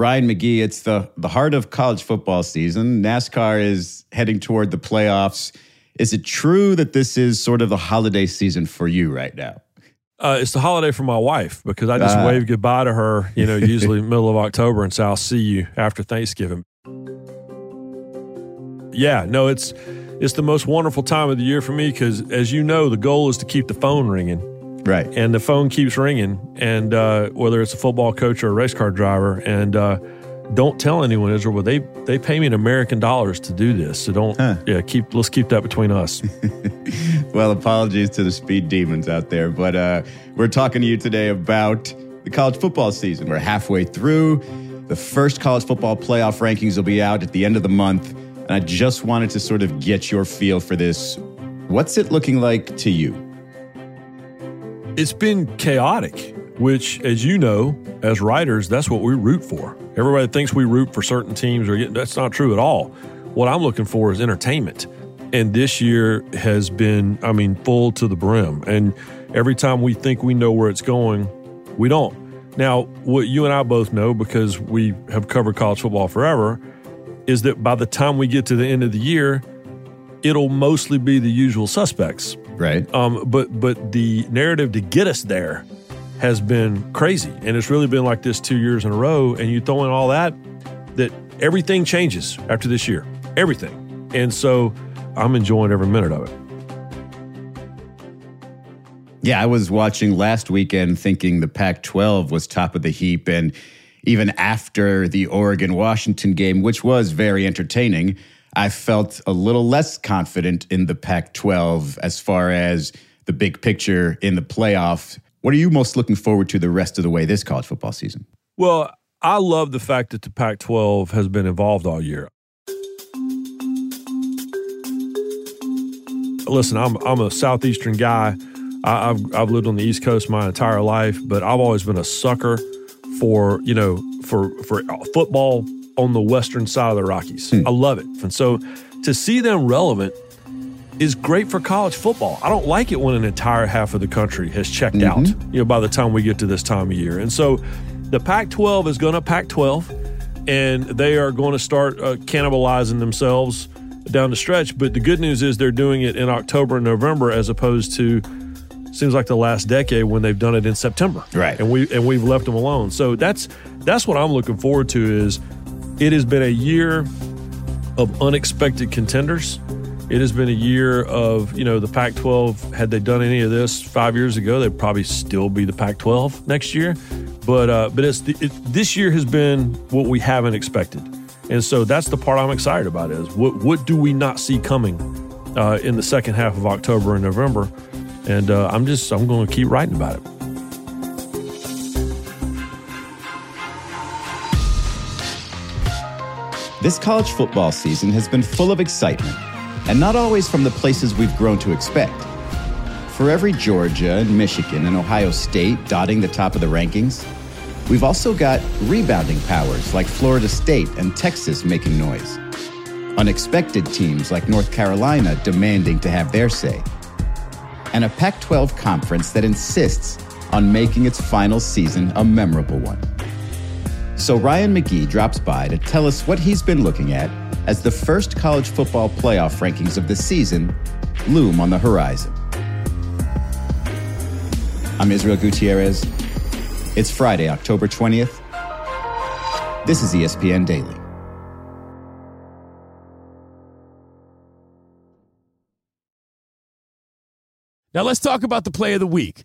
Ryan McGee, it's the, the heart of college football season. NASCAR is heading toward the playoffs. Is it true that this is sort of the holiday season for you right now? Uh, it's the holiday for my wife because I just uh, wave goodbye to her, you know, usually middle of October and say, I'll see you after Thanksgiving. Yeah, no, it's it's the most wonderful time of the year for me because, as you know, the goal is to keep the phone ringing. Right. And the phone keeps ringing, and uh, whether it's a football coach or a race car driver, and uh, don't tell anyone, Israel, but they they pay me in American dollars to do this. So don't, huh. yeah, keep let's keep that between us. well, apologies to the speed demons out there, but uh, we're talking to you today about the college football season. We're halfway through. The first college football playoff rankings will be out at the end of the month. And I just wanted to sort of get your feel for this. What's it looking like to you? It's been chaotic, which, as you know, as writers, that's what we root for. Everybody thinks we root for certain teams, or that's not true at all. What I'm looking for is entertainment. And this year has been, I mean, full to the brim. And every time we think we know where it's going, we don't. Now, what you and I both know, because we have covered college football forever, is that by the time we get to the end of the year, it'll mostly be the usual suspects. Right. Um, but but the narrative to get us there has been crazy, and it's really been like this two years in a row. And you throw in all that, that everything changes after this year, everything. And so I'm enjoying every minute of it. Yeah, I was watching last weekend thinking the Pac 12 was top of the heap. And even after the Oregon Washington game, which was very entertaining, I felt a little less confident in the Pac 12 as far as the big picture in the playoff. What are you most looking forward to the rest of the way this college football season? Well, I love the fact that the Pac 12 has been involved all year. Listen, I'm, I'm a Southeastern guy. I, have I've lived on the East Coast my entire life, but I've always been a sucker for you know for for football on the western side of the Rockies. Hmm. I love it, and so to see them relevant is great for college football. I don't like it when an entire half of the country has checked mm-hmm. out. You know, by the time we get to this time of year, and so the Pac-12 is going to Pac-12, and they are going to start uh, cannibalizing themselves down the stretch. But the good news is they're doing it in October and November as opposed to seems like the last decade when they've done it in September. Right. And we and we've left them alone. So that's that's what I'm looking forward to is it has been a year of unexpected contenders. It has been a year of, you know, the Pac 12. Had they done any of this five years ago, they'd probably still be the Pac 12 next year. But, uh, but it's it, this year has been what we haven't expected. And so that's the part I'm excited about is what, what do we not see coming uh, in the second half of October and November? And uh, I'm just, I'm going to keep writing about it. This college football season has been full of excitement, and not always from the places we've grown to expect. For every Georgia and Michigan and Ohio State dotting the top of the rankings, we've also got rebounding powers like Florida State and Texas making noise. Unexpected teams like North Carolina demanding to have their say and a Pac 12 conference that insists on making its final season a memorable one. So Ryan McGee drops by to tell us what he's been looking at as the first college football playoff rankings of the season loom on the horizon. I'm Israel Gutierrez. It's Friday, October 20th. This is ESPN Daily. Now let's talk about the play of the week.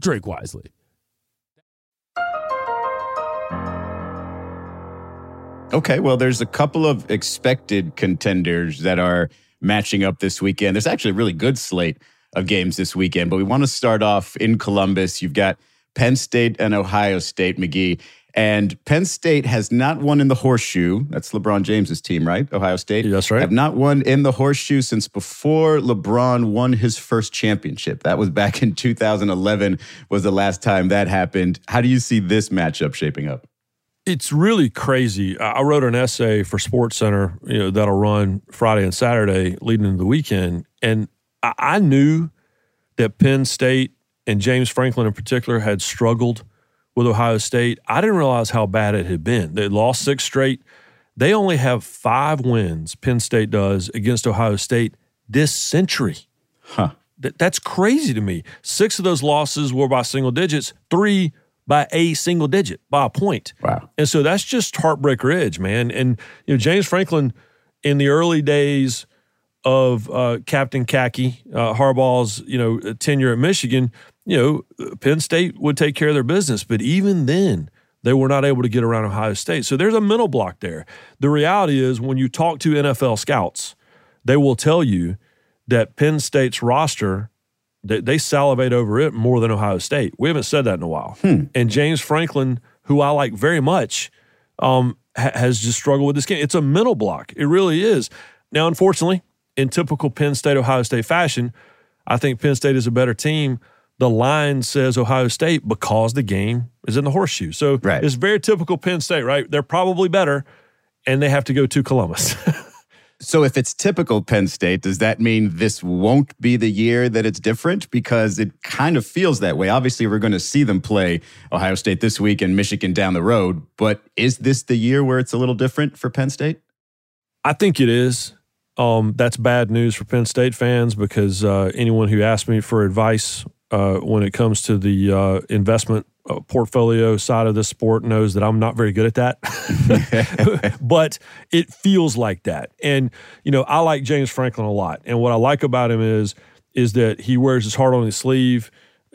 drink wisely. Okay, well, there's a couple of expected contenders that are matching up this weekend. There's actually a really good slate of games this weekend, but we want to start off in Columbus. You've got Penn State and Ohio State, McGee. And Penn State has not won in the horseshoe. That's LeBron James's team, right? Ohio State. That's right. Have not won in the horseshoe since before LeBron won his first championship. That was back in 2011 was the last time that happened. How do you see this matchup shaping up? It's really crazy. I wrote an essay for Sports Center, you know, that'll run Friday and Saturday leading into the weekend, and I knew that Penn State and James Franklin in particular had struggled with Ohio State. I didn't realize how bad it had been. They lost six straight. They only have five wins, Penn State does, against Ohio State this century. Huh. that's crazy to me. Six of those losses were by single digits, three by a single digit, by a point. Wow. And so that's just heartbreaker edge, man. And, you know, James Franklin in the early days of uh, Captain Khaki, uh, Harbaugh's, you know, tenure at Michigan, you know, Penn State would take care of their business. But even then, they were not able to get around Ohio State. So there's a mental block there. The reality is, when you talk to NFL scouts, they will tell you that Penn State's roster, they, they salivate over it more than Ohio State. We haven't said that in a while. Hmm. And James Franklin, who I like very much, um, ha- has just struggled with this game. It's a mental block. It really is. Now, unfortunately, in typical Penn State Ohio State fashion, I think Penn State is a better team the line says Ohio State because the game is in the horseshoe. So right. it's very typical Penn State, right? They're probably better, and they have to go to Columbus. so if it's typical Penn State, does that mean this won't be the year that it's different? Because it kind of feels that way. Obviously, we're going to see them play Ohio State this week and Michigan down the road. But is this the year where it's a little different for Penn State? I think it is. Um, that's bad news for Penn State fans because uh, anyone who asked me for advice uh, when it comes to the uh, investment uh, portfolio side of the sport knows that I'm not very good at that. but it feels like that. And, you know, I like James Franklin a lot. And what I like about him is, is that he wears his heart on his sleeve.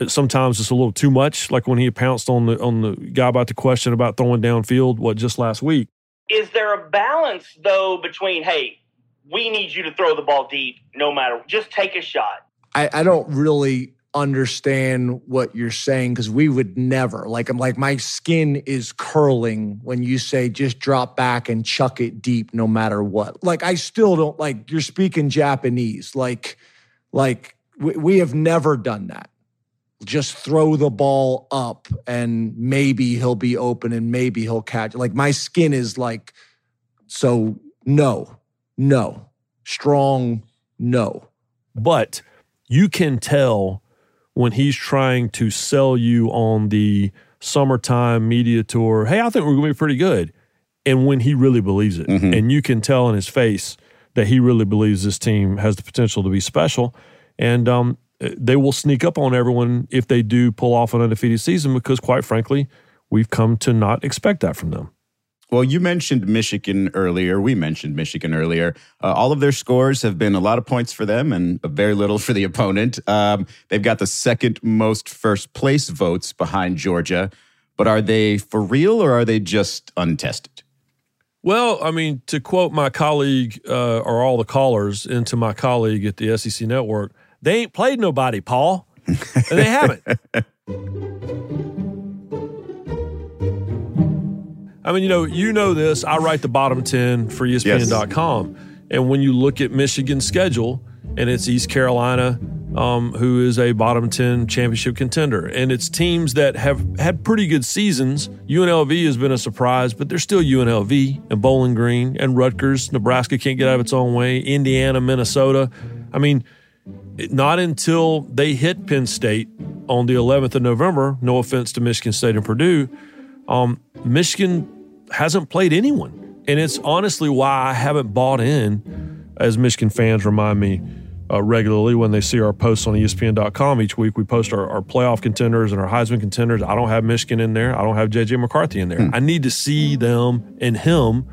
Sometimes it's a little too much, like when he pounced on the on the guy about the question about throwing downfield, what just last week. Is there a balance though between, hey, we need you to throw the ball deep no matter just take a shot? I, I don't really understand what you're saying because we would never like i'm like my skin is curling when you say just drop back and chuck it deep no matter what. Like i still don't like you're speaking japanese like like we, we have never done that. Just throw the ball up and maybe he'll be open and maybe he'll catch like my skin is like so no no strong no. But you can tell when he's trying to sell you on the summertime media tour, hey, I think we're going to be pretty good. And when he really believes it. Mm-hmm. And you can tell in his face that he really believes this team has the potential to be special. And um, they will sneak up on everyone if they do pull off an undefeated season because, quite frankly, we've come to not expect that from them. Well, you mentioned Michigan earlier. We mentioned Michigan earlier. Uh, all of their scores have been a lot of points for them and very little for the opponent. Um, they've got the second most first place votes behind Georgia. But are they for real or are they just untested? Well, I mean, to quote my colleague uh, or all the callers into my colleague at the SEC Network, they ain't played nobody, Paul. and they haven't. I mean, you know, you know this. I write the bottom 10 for ESPN.com. Yes. And when you look at Michigan's schedule, and it's East Carolina, um, who is a bottom 10 championship contender. And it's teams that have had pretty good seasons. UNLV has been a surprise, but they're still UNLV and Bowling Green and Rutgers. Nebraska can't get out of its own way. Indiana, Minnesota. I mean, not until they hit Penn State on the 11th of November, no offense to Michigan State and Purdue, um, Michigan hasn't played anyone. And it's honestly why I haven't bought in, as Michigan fans remind me uh, regularly when they see our posts on ESPN.com each week. We post our, our, playoff contenders and our Heisman contenders. I don't have Michigan in there. I don't have JJ McCarthy in there. Hmm. I need to see them and him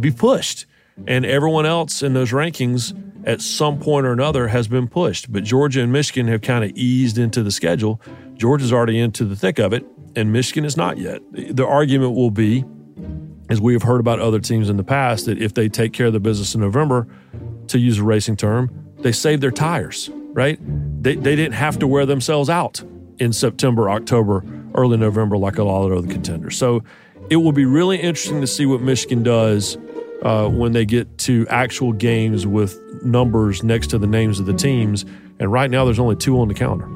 be pushed. And everyone else in those rankings at some point or another has been pushed. But Georgia and Michigan have kind of eased into the schedule. Georgia's already into the thick of it and Michigan is not yet. The argument will be, as we have heard about other teams in the past, that if they take care of the business in November, to use a racing term, they save their tires, right? They, they didn't have to wear themselves out in September, October, early November like a lot of other contenders. So it will be really interesting to see what Michigan does uh, when they get to actual games with numbers next to the names of the teams. And right now, there's only two on the calendar.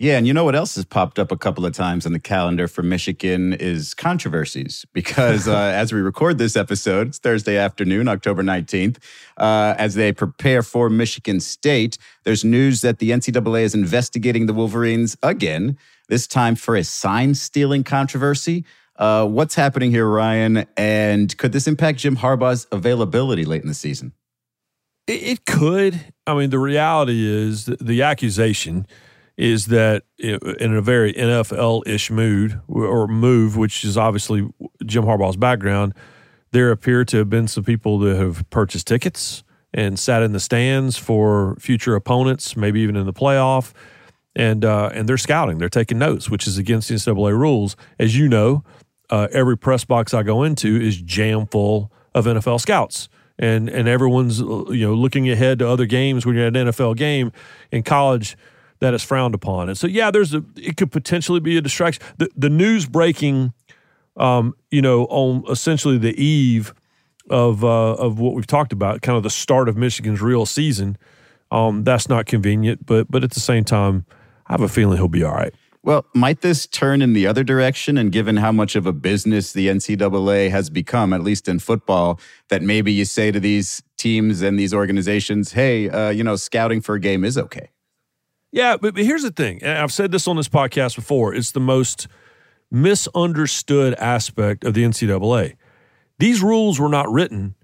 Yeah, and you know what else has popped up a couple of times on the calendar for Michigan is controversies. Because uh, as we record this episode, it's Thursday afternoon, October 19th, uh, as they prepare for Michigan State, there's news that the NCAA is investigating the Wolverines again, this time for a sign stealing controversy. Uh, what's happening here, Ryan? And could this impact Jim Harbaugh's availability late in the season? It, it could. I mean, the reality is the accusation is that in a very NFL ish mood or move, which is obviously Jim Harbaugh's background, there appear to have been some people that have purchased tickets and sat in the stands for future opponents, maybe even in the playoff. And, uh, and they're scouting, they're taking notes, which is against the NCAA rules. As you know, uh, every press box I go into is jam full of NFL scouts and and everyone's you know looking ahead to other games when you're at an NFL game in college that is frowned upon. And so, yeah, there's a it could potentially be a distraction. The the news breaking, um, you know, on essentially the eve of uh, of what we've talked about, kind of the start of Michigan's real season. Um, that's not convenient, but but at the same time, I have a feeling he'll be all right. Well, might this turn in the other direction? And given how much of a business the NCAA has become, at least in football, that maybe you say to these teams and these organizations, hey, uh, you know, scouting for a game is okay. Yeah, but, but here's the thing. I've said this on this podcast before. It's the most misunderstood aspect of the NCAA. These rules were not written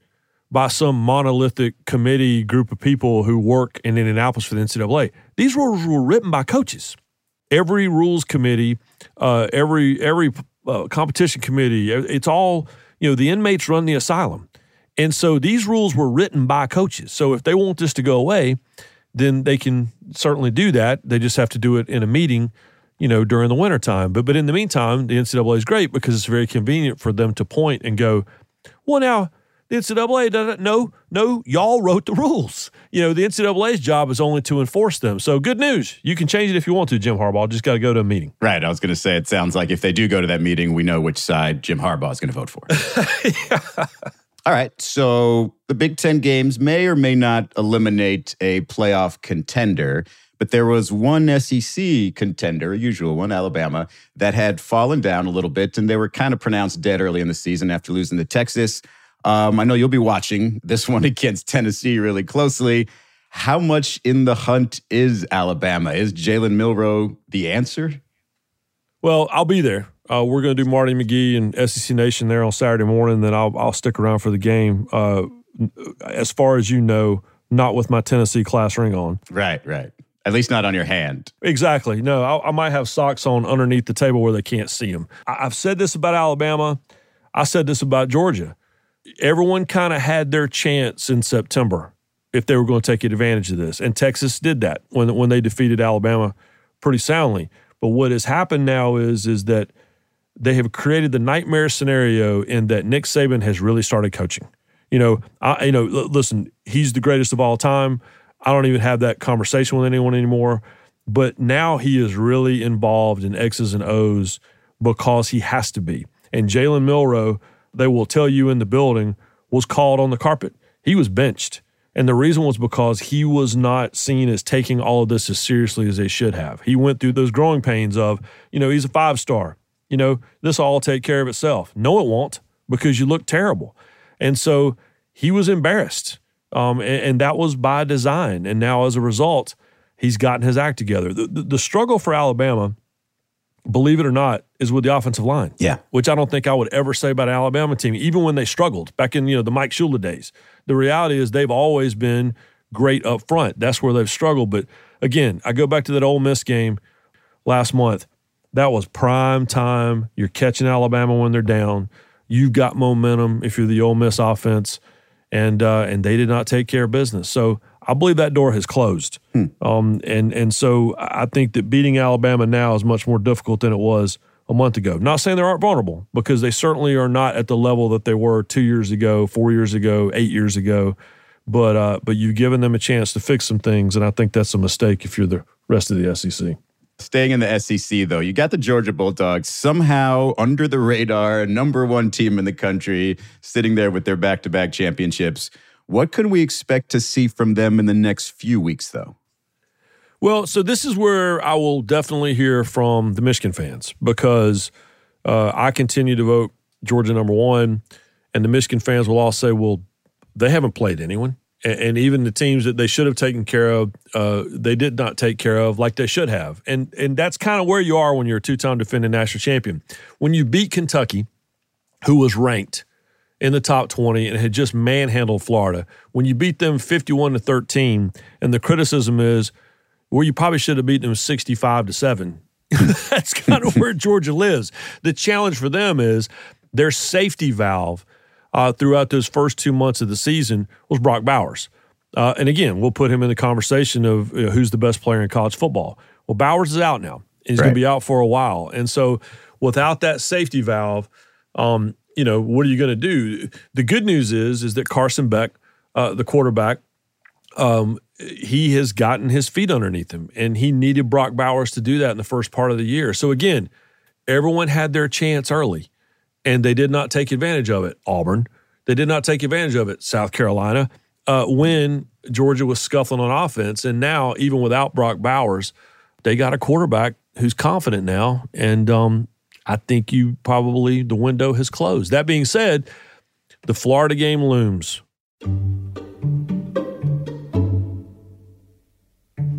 by some monolithic committee group of people who work in Indianapolis for the NCAA. These rules were written by coaches. Every rules committee, uh, every every uh, competition committee, it's all you know. The inmates run the asylum, and so these rules were written by coaches. So if they want this to go away, then they can certainly do that. They just have to do it in a meeting, you know, during the wintertime. But but in the meantime, the NCAA is great because it's very convenient for them to point and go, well, now the NCAA doesn't no, no, y'all wrote the rules. You know, the NCAA's job is only to enforce them. So good news. You can change it if you want to, Jim Harbaugh. Just got to go to a meeting. Right. I was going to say, it sounds like if they do go to that meeting, we know which side Jim Harbaugh is going to vote for. yeah. All right. So the Big Ten games may or may not eliminate a playoff contender, but there was one SEC contender, a usual one, Alabama, that had fallen down a little bit, and they were kind of pronounced dead early in the season after losing to Texas. Um, I know you'll be watching this one against Tennessee really closely. How much in the hunt is Alabama? Is Jalen Milroe the answer? Well, I'll be there. Uh, we're going to do Marty McGee and SEC Nation there on Saturday morning. Then I'll I'll stick around for the game. Uh, as far as you know, not with my Tennessee class ring on. Right, right. At least not on your hand. Exactly. No, I, I might have socks on underneath the table where they can't see them. I, I've said this about Alabama. I said this about Georgia. Everyone kind of had their chance in September if they were going to take advantage of this, and Texas did that when when they defeated Alabama pretty soundly. But what has happened now is is that they have created the nightmare scenario in that Nick Saban has really started coaching. You know, I you know, listen, he's the greatest of all time. I don't even have that conversation with anyone anymore. But now he is really involved in X's and O's because he has to be. And Jalen Milroe, they will tell you in the building, was called on the carpet. He was benched. And the reason was because he was not seen as taking all of this as seriously as they should have. He went through those growing pains of, you know, he's a five star you know, this all take care of itself. No, it won't because you look terrible. And so he was embarrassed. Um, and, and, that was by design. And now, as a result, he's gotten his act together. The, the, the, struggle for Alabama, believe it or not, is with the offensive line. Yeah. Which I don't think I would ever say about an Alabama team, even when they struggled back in, you know, the Mike Shula days. The reality is they've always been great up front. That's where they've struggled. But again, I go back to that Ole Miss game last month that was prime time. You're catching Alabama when they're down. You've got momentum if you're the Ole Miss offense, and uh, and they did not take care of business. So I believe that door has closed. Hmm. Um, and and so I think that beating Alabama now is much more difficult than it was a month ago. Not saying they aren't vulnerable because they certainly are not at the level that they were two years ago, four years ago, eight years ago. But uh, but you've given them a chance to fix some things, and I think that's a mistake if you're the rest of the SEC. Staying in the SEC, though, you got the Georgia Bulldogs somehow under the radar, number one team in the country, sitting there with their back to back championships. What can we expect to see from them in the next few weeks, though? Well, so this is where I will definitely hear from the Michigan fans because uh, I continue to vote Georgia number one, and the Michigan fans will all say, well, they haven't played anyone. And, and even the teams that they should have taken care of, uh, they did not take care of like they should have. And, and that's kind of where you are when you're a two time defending national champion. When you beat Kentucky, who was ranked in the top 20 and had just manhandled Florida, when you beat them 51 to 13, and the criticism is, well, you probably should have beaten them 65 to 7. That's kind of where Georgia lives. The challenge for them is their safety valve uh, throughout those first two months of the season was Brock Bowers. Uh, and again, we'll put him in the conversation of you know, who's the best player in college football. Well, Bowers is out now. and He's right. going to be out for a while. And so without that safety valve, um, you know, what are you going to do? The good news is, is that Carson Beck, uh, the quarterback, um, he has gotten his feet underneath him, and he needed Brock Bowers to do that in the first part of the year. So again, everyone had their chance early, and they did not take advantage of it. Auburn, they did not take advantage of it. South Carolina, uh, when Georgia was scuffling on offense, and now even without Brock Bowers, they got a quarterback who's confident now, and um, I think you probably the window has closed. That being said, the Florida game looms.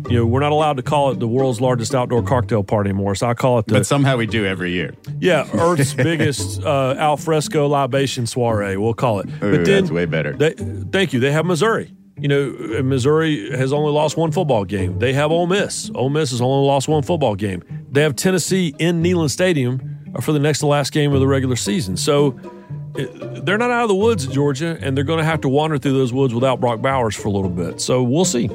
You know, we're not allowed to call it the world's largest outdoor cocktail party anymore. So I call it the. But somehow we do every year. Yeah, Earth's biggest uh, alfresco libation soiree. We'll call it. Ooh, but then, that's way better. They, thank you. They have Missouri. You know, Missouri has only lost one football game. They have Ole Miss. Ole Miss has only lost one football game. They have Tennessee in Neyland Stadium for the next to last game of the regular season. So they're not out of the woods at Georgia, and they're going to have to wander through those woods without Brock Bowers for a little bit. So we'll see.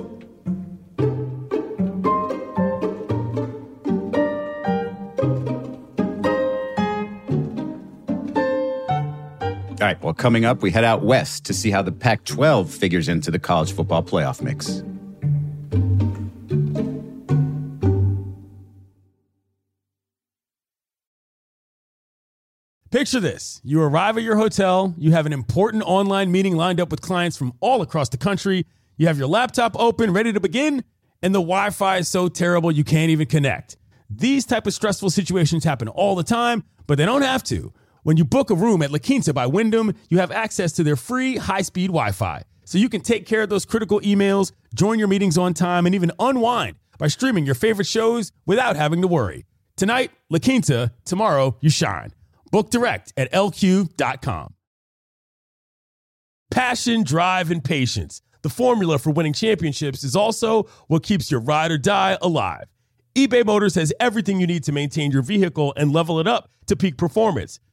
Coming up, we head out west to see how the Pac 12 figures into the college football playoff mix. Picture this you arrive at your hotel, you have an important online meeting lined up with clients from all across the country, you have your laptop open, ready to begin, and the Wi Fi is so terrible you can't even connect. These type of stressful situations happen all the time, but they don't have to. When you book a room at La Quinta by Wyndham, you have access to their free high speed Wi Fi. So you can take care of those critical emails, join your meetings on time, and even unwind by streaming your favorite shows without having to worry. Tonight, La Quinta, tomorrow, you shine. Book direct at lq.com. Passion, drive, and patience. The formula for winning championships is also what keeps your ride or die alive. eBay Motors has everything you need to maintain your vehicle and level it up to peak performance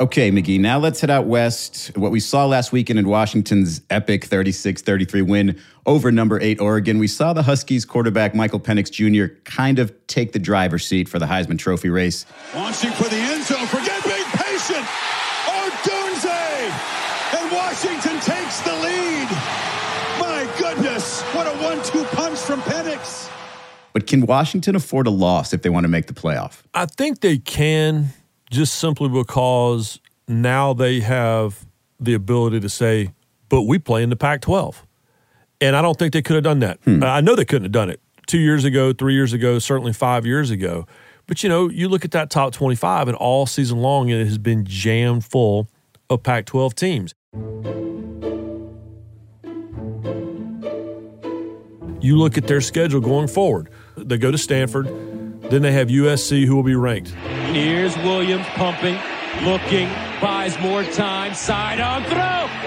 Okay, McGee, now let's head out west. What we saw last weekend in Washington's epic 36 33 win over number eight Oregon, we saw the Huskies quarterback Michael Penix Jr. kind of take the driver's seat for the Heisman Trophy race. Launching for the end zone, forget being patient. Odunze! And Washington takes the lead. My goodness, what a one two punch from Penix. But can Washington afford a loss if they want to make the playoff? I think they can just simply because now they have the ability to say, but we play in the Pac 12. And I don't think they could have done that. Hmm. I know they couldn't have done it two years ago, three years ago, certainly five years ago. But you know, you look at that top 25, and all season long, it has been jammed full of Pac 12 teams. You look at their schedule going forward. They go to Stanford, then they have USC, who will be ranked. Here's Williams pumping. Looking, buys more time, side on throw,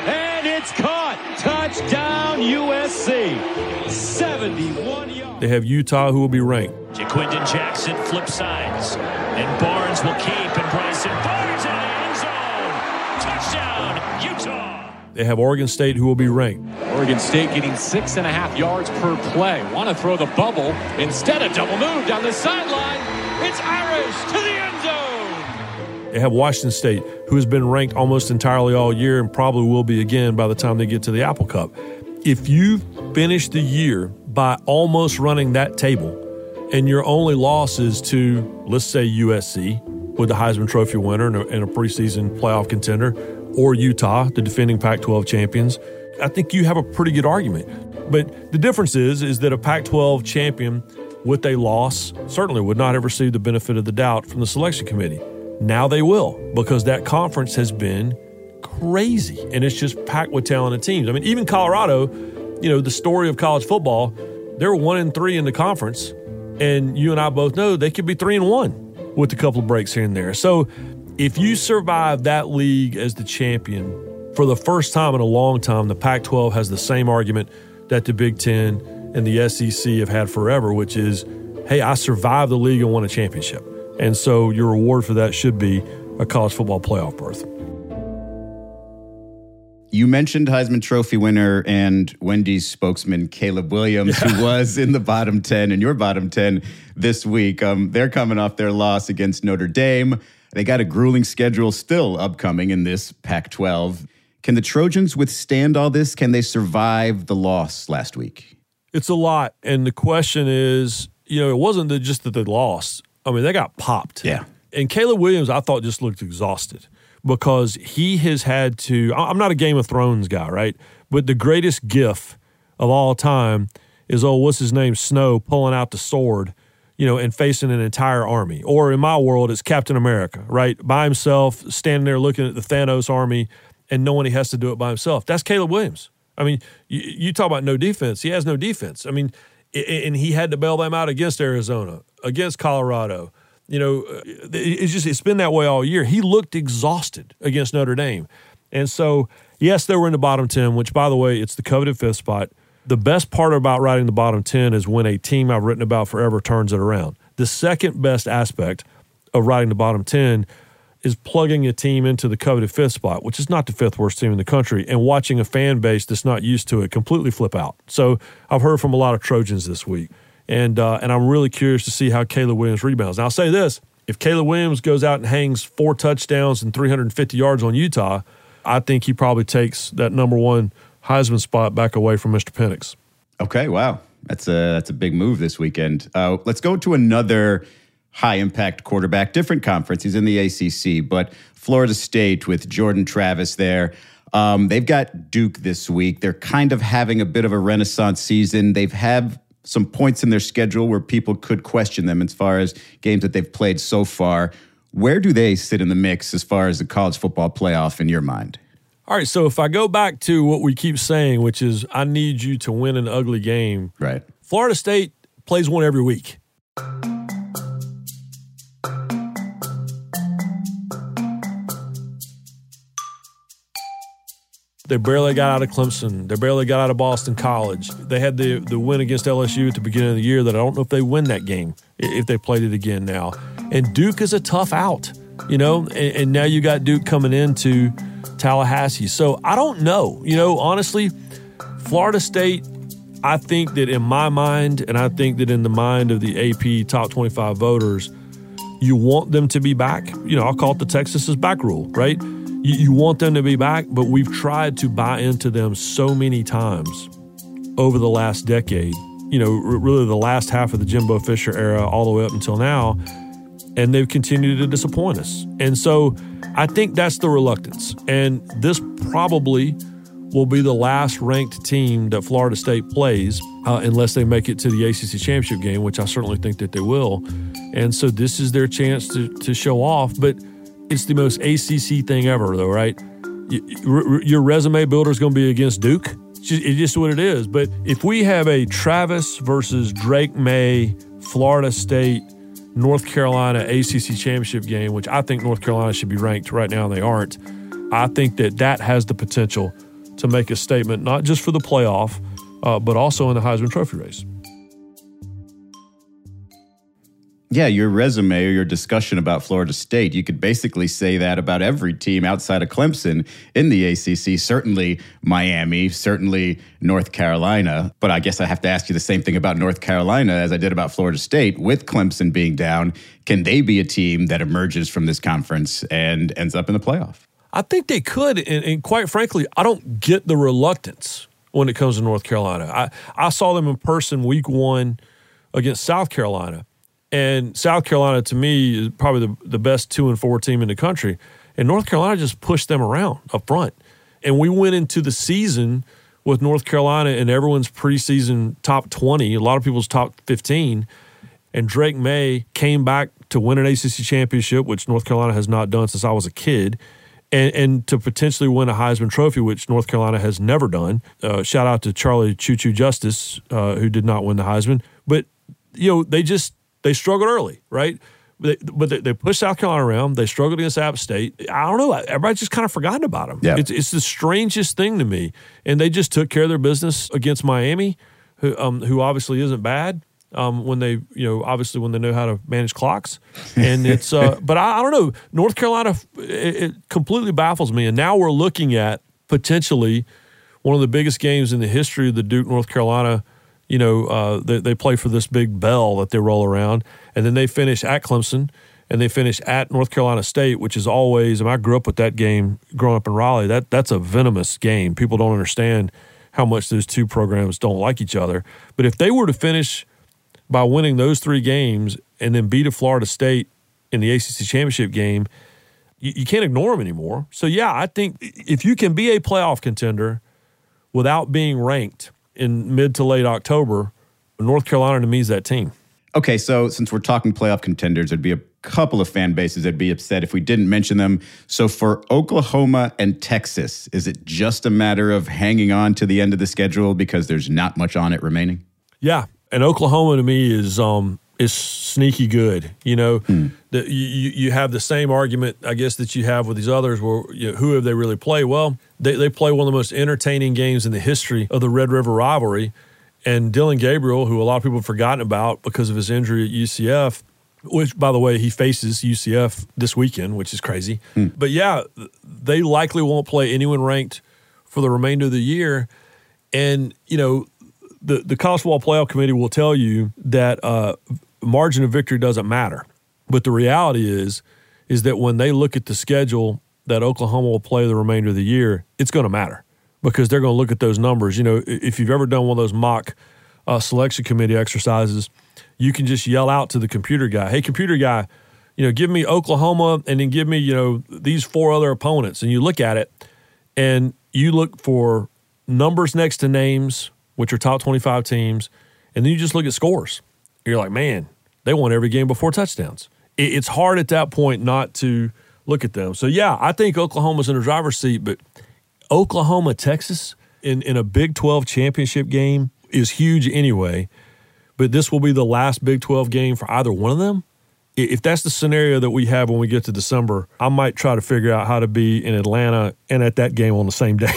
and it's caught. Touchdown USC. 71 yards. They have Utah, who will be ranked. Ja'Quinden Jackson flip sides, and Barnes will keep, and Bryson Barnes in the end zone. Touchdown, Utah. They have Oregon State, who will be ranked. Oregon State getting six and a half yards per play. Want to throw the bubble. Instead, a double move down the sideline. It's Irish to the end zone. They have Washington State, who has been ranked almost entirely all year and probably will be again by the time they get to the Apple Cup. If you finish the year by almost running that table, and your only loss is to, let's say, USC with the Heisman Trophy winner and a, and a preseason playoff contender, or Utah, the defending Pac-12 champions, I think you have a pretty good argument. But the difference is, is that a Pac-12 champion with a loss certainly would not have received the benefit of the doubt from the selection committee. Now they will because that conference has been crazy and it's just packed with talented teams. I mean, even Colorado, you know, the story of college football, they're one and three in the conference, and you and I both know they could be three and one with a couple of breaks here and there. So if you survive that league as the champion for the first time in a long time, the Pac 12 has the same argument that the Big Ten and the SEC have had forever, which is, hey, I survived the league and won a championship. And so your reward for that should be a college football playoff berth. You mentioned Heisman Trophy winner and Wendy's spokesman Caleb Williams, who was in the bottom 10 in your bottom 10 this week. Um, they're coming off their loss against Notre Dame. They got a grueling schedule still upcoming in this Pac 12. Can the Trojans withstand all this? Can they survive the loss last week? It's a lot. And the question is, you know, it wasn't that just that they lost. I mean, they got popped. Yeah. And Caleb Williams, I thought just looked exhausted because he has had to. I'm not a Game of Thrones guy, right? But the greatest gif of all time is, oh, what's his name? Snow pulling out the sword, you know, and facing an entire army. Or in my world, it's Captain America, right? By himself, standing there looking at the Thanos army and knowing he has to do it by himself. That's Caleb Williams. I mean, you, you talk about no defense. He has no defense. I mean, and he had to bail them out against Arizona, against Colorado. You know, uh, it's just it's been that way all year. He looked exhausted against Notre Dame, and so yes, they were in the bottom ten. Which, by the way, it's the coveted fifth spot. The best part about riding the bottom ten is when a team I've written about forever turns it around. The second best aspect of riding the bottom ten is plugging a team into the coveted fifth spot, which is not the fifth worst team in the country, and watching a fan base that's not used to it completely flip out. So I've heard from a lot of Trojans this week, and uh, and I'm really curious to see how Caleb Williams rebounds. Now I'll say this: if Caleb Williams goes out and hangs four touchdowns and 350 yards on Utah, I think he probably takes that number one Heisman spot back away from Mr. Penix. Okay, wow, that's a that's a big move this weekend. Uh, let's go to another high impact quarterback, different conference. He's in the ACC, but Florida State with Jordan Travis there. Um, they've got Duke this week. They're kind of having a bit of a renaissance season. They've had some points in their schedule where people could question them as far as games that they've played so far. Where do they sit in the mix as far as the college football playoff in your mind? All right, so if I go back to what we keep saying, which is I need you to win an ugly game. Right. Florida State plays one every week. They barely got out of Clemson. They barely got out of Boston College. They had the, the win against LSU at the beginning of the year that I don't know if they win that game if they played it again now. And Duke is a tough out, you know, and, and now you got Duke coming into Tallahassee. So I don't know. You know, honestly, Florida State, I think that in my mind, and I think that in the mind of the AP top 25 voters, you want them to be back. You know, I'll call it the Texas is back rule, right? You, you want them to be back, but we've tried to buy into them so many times over the last decade. You know, really the last half of the Jimbo Fisher era, all the way up until now, and they've continued to disappoint us. And so, I think that's the reluctance. And this probably will be the last ranked team that Florida State plays, uh, unless they make it to the ACC championship game, which I certainly think that they will. And so, this is their chance to to show off, but it's the most ACC thing ever, though, right? Your resume builder is going to be against Duke. It's just, what it is. But if we have a Travis versus Drake Maye, Florida State North Carolina ACC championship game, which I think North Carolina should be ranked right now, and they aren't. I think that that has the potential to make a statement, not just for the playoff, uh, but also in the Heisman Trophy race. Yeah, your resume or your discussion about Florida State, you could basically say that about every team outside of Clemson in the ACC. Certainly Miami, certainly North Carolina. But I guess I have to ask you the same thing about North Carolina as I did about Florida State. With Clemson being down, can they be a team that emerges from this conference and ends up in the playoff? I think they could. And, and quite frankly, I don't get the reluctance when it comes to North Carolina. I, I saw them in person week one against South Carolina and South Carolina, to me, is probably the, the best two and four team in the country. And North Carolina just pushed them around up front. And we went into the season with North Carolina in everyone's preseason top 20, a lot of people's top 15. And Drake Maye came back to win an ACC championship, which North Carolina has not done since I was a kid. And, and, to potentially win a Heisman Trophy, which North Carolina has never done. Uh, shout out to Charlie Choo Choo Justice, uh, who did not win the Heisman. But, you know, they just they struggled early, right? They, but they, they, pushed South Carolina around. They struggled against App State. I don't know. Everybody's just kind of forgotten about them. Yeah. It's, it's the strangest thing to me. And they just took care of their business against Miami, who, um, who obviously isn't bad. Um, when they, you know, obviously when they know how to manage clocks, and it's, uh, but I, I, don't know. North Carolina, it, it completely baffles me. And now we're looking at potentially one of the biggest games in the history of the Duke North Carolina you know, uh, they, they play for this big bell that they roll around, and then they finish at Clemson and they finish at North Carolina State, which is always. Mean, I grew up with that game growing up in Raleigh. That that's a venomous game. People don't understand how much those two programs don't like each other. But if they were to finish by winning those three games and then beat a Florida State in the ACC championship game, you, you can't ignore them anymore. So yeah, I think if you can be a playoff contender without being ranked in mid to late October, North Carolina to me is that team. Okay, so since we're talking playoff contenders, there'd be a couple of fan bases that'd be upset if we didn't mention them. So for Oklahoma and Texas, is it just a matter of hanging on to the end of the schedule because there's not much on it remaining? Yeah, and Oklahoma to me is um is sneaky good. You know, hmm. the, you you have the same argument, I guess, that you have with these others. Where you know, who have they really played? Well, they they play one of the most entertaining games in the history of the Red River rivalry. And Dillon Gabriel, who a lot of people have forgotten about because of his injury at UCF, which by the way he faces UCF this weekend, which is crazy. Hmm. But yeah, they likely won't play anyone ranked for the remainder of the year. And you know, the the college football playoff committee will tell you that uh, margin of victory doesn't matter. But the reality is, is that when they look at the schedule that Oklahoma will play the remainder of the year, it's going to matter because they're going to look at those numbers. You know, if you've ever done one of those mock uh, selection committee exercises, you can just yell out to the computer guy, "Hey, computer guy, you know, give me Oklahoma and then give me you know these four other opponents." And you look at it, and you look for numbers next to names, which are top twenty-five teams, and then you just look at scores you're like, man, they won every game before touchdowns. It's hard at that point not to look at them. So yeah, I think Oklahoma's in the driver's seat, but Oklahoma, Texas in, in a Big 12 championship game is huge anyway. But this will be the last Big 12 game for either one of them. If that's the scenario that we have when we get to December, I might try to figure out how to be in Atlanta and at that game on the same day.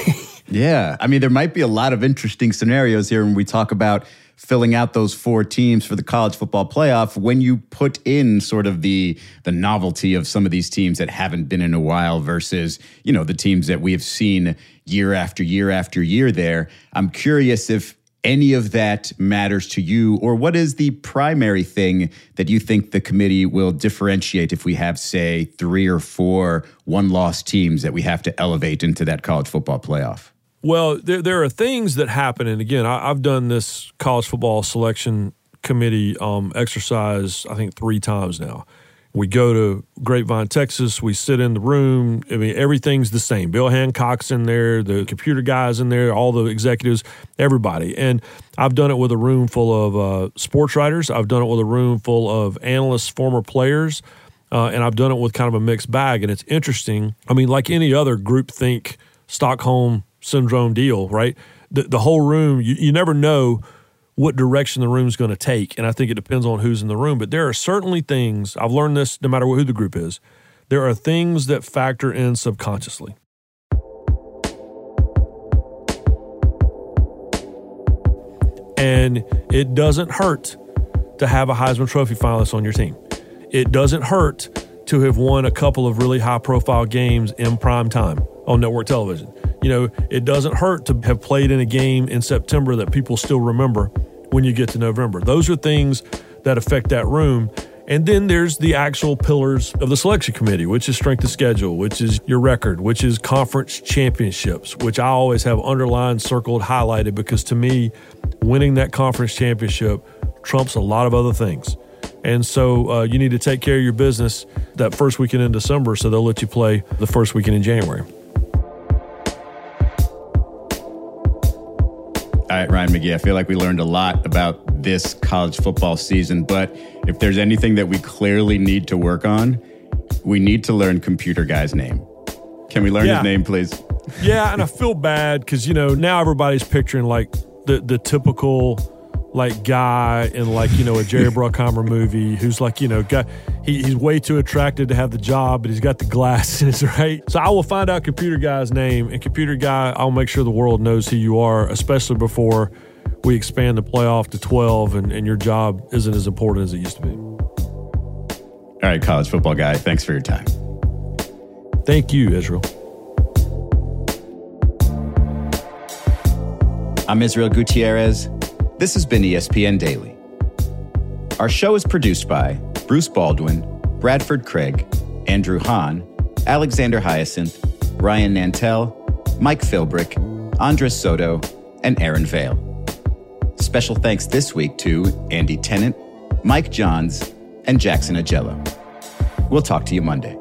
yeah. I mean, there might be a lot of interesting scenarios here when we talk about filling out those four teams for the college football playoff when you put in sort of the the novelty of some of these teams that haven't been in a while versus you know the teams that we have seen year after year after year there. I'm curious if any of that matters to you or what is the primary thing that you think the committee will differentiate if we have say three or four one loss teams that we have to elevate into that college football playoff well, there, there are things that happen, and again, I, have done this college football selection committee um, exercise I think three times now. We go to Grapevine, Texas. We sit in the room. I mean, everything's the same. Bill Hancock's in there, the computer guys in there, all the executives, everybody. And I've done it with a room full of uh, sports writers. I've done it with a room full of analysts, former players, uh, and I've done it with kind of a mixed bag. And it's interesting. I mean, like any other group think Stockholm syndrome deal, right? The, the whole room, you, you never know what direction the room's going to take. And I think it depends on who's in the room. But there are certainly things, I've learned this no matter who the group is, there are things that factor in subconsciously. And it doesn't hurt to have a Heisman Trophy finalist on your team. It doesn't hurt to have won a couple of really high profile games in prime time on network television. You know, it doesn't hurt to have played in a game in September that people still remember when you get to November. Those are things that affect that room. And then there's the actual pillars of the selection committee, which is strength of schedule, which is your record, which is conference championships, which I always have underlined, circled, highlighted because to me, winning that conference championship trumps a lot of other things. And so uh, you need to take care of your business that first weekend in December so they'll let you play the first weekend in January. All right, Ryan McGee, I feel like we learned a lot about this college football season, but if there's anything that we clearly need to work on, we need to learn Computer Guy's name. Can we learn Yeah. his name, please? Yeah, and I feel bad because you know now everybody's picturing like the the typical like guy in like you know a Jerry Bruckheimer movie who's like you know guy he, he's way too attractive to have the job, but he's got the glasses, right? So I will find out computer guy's name and computer guy. I'll make sure the world knows who you are, especially before we expand the playoff to twelve and, and your job isn't as important as it used to be. All right, college football guy, thanks for your time. Thank you, Israel. I'm Israel Gutierrez. This has been ESPN Daily. Our show is produced by Bruce Baldwin, Bradford Craig, Andrew Hahn, Alexander Hyacinth, Ryan Nantel, Mike Philbrick, Andres Soto, and Aaron Vale. Special thanks this week to Andy Tennant, Mike Johns, and Jackson Agello. We'll talk to you Monday.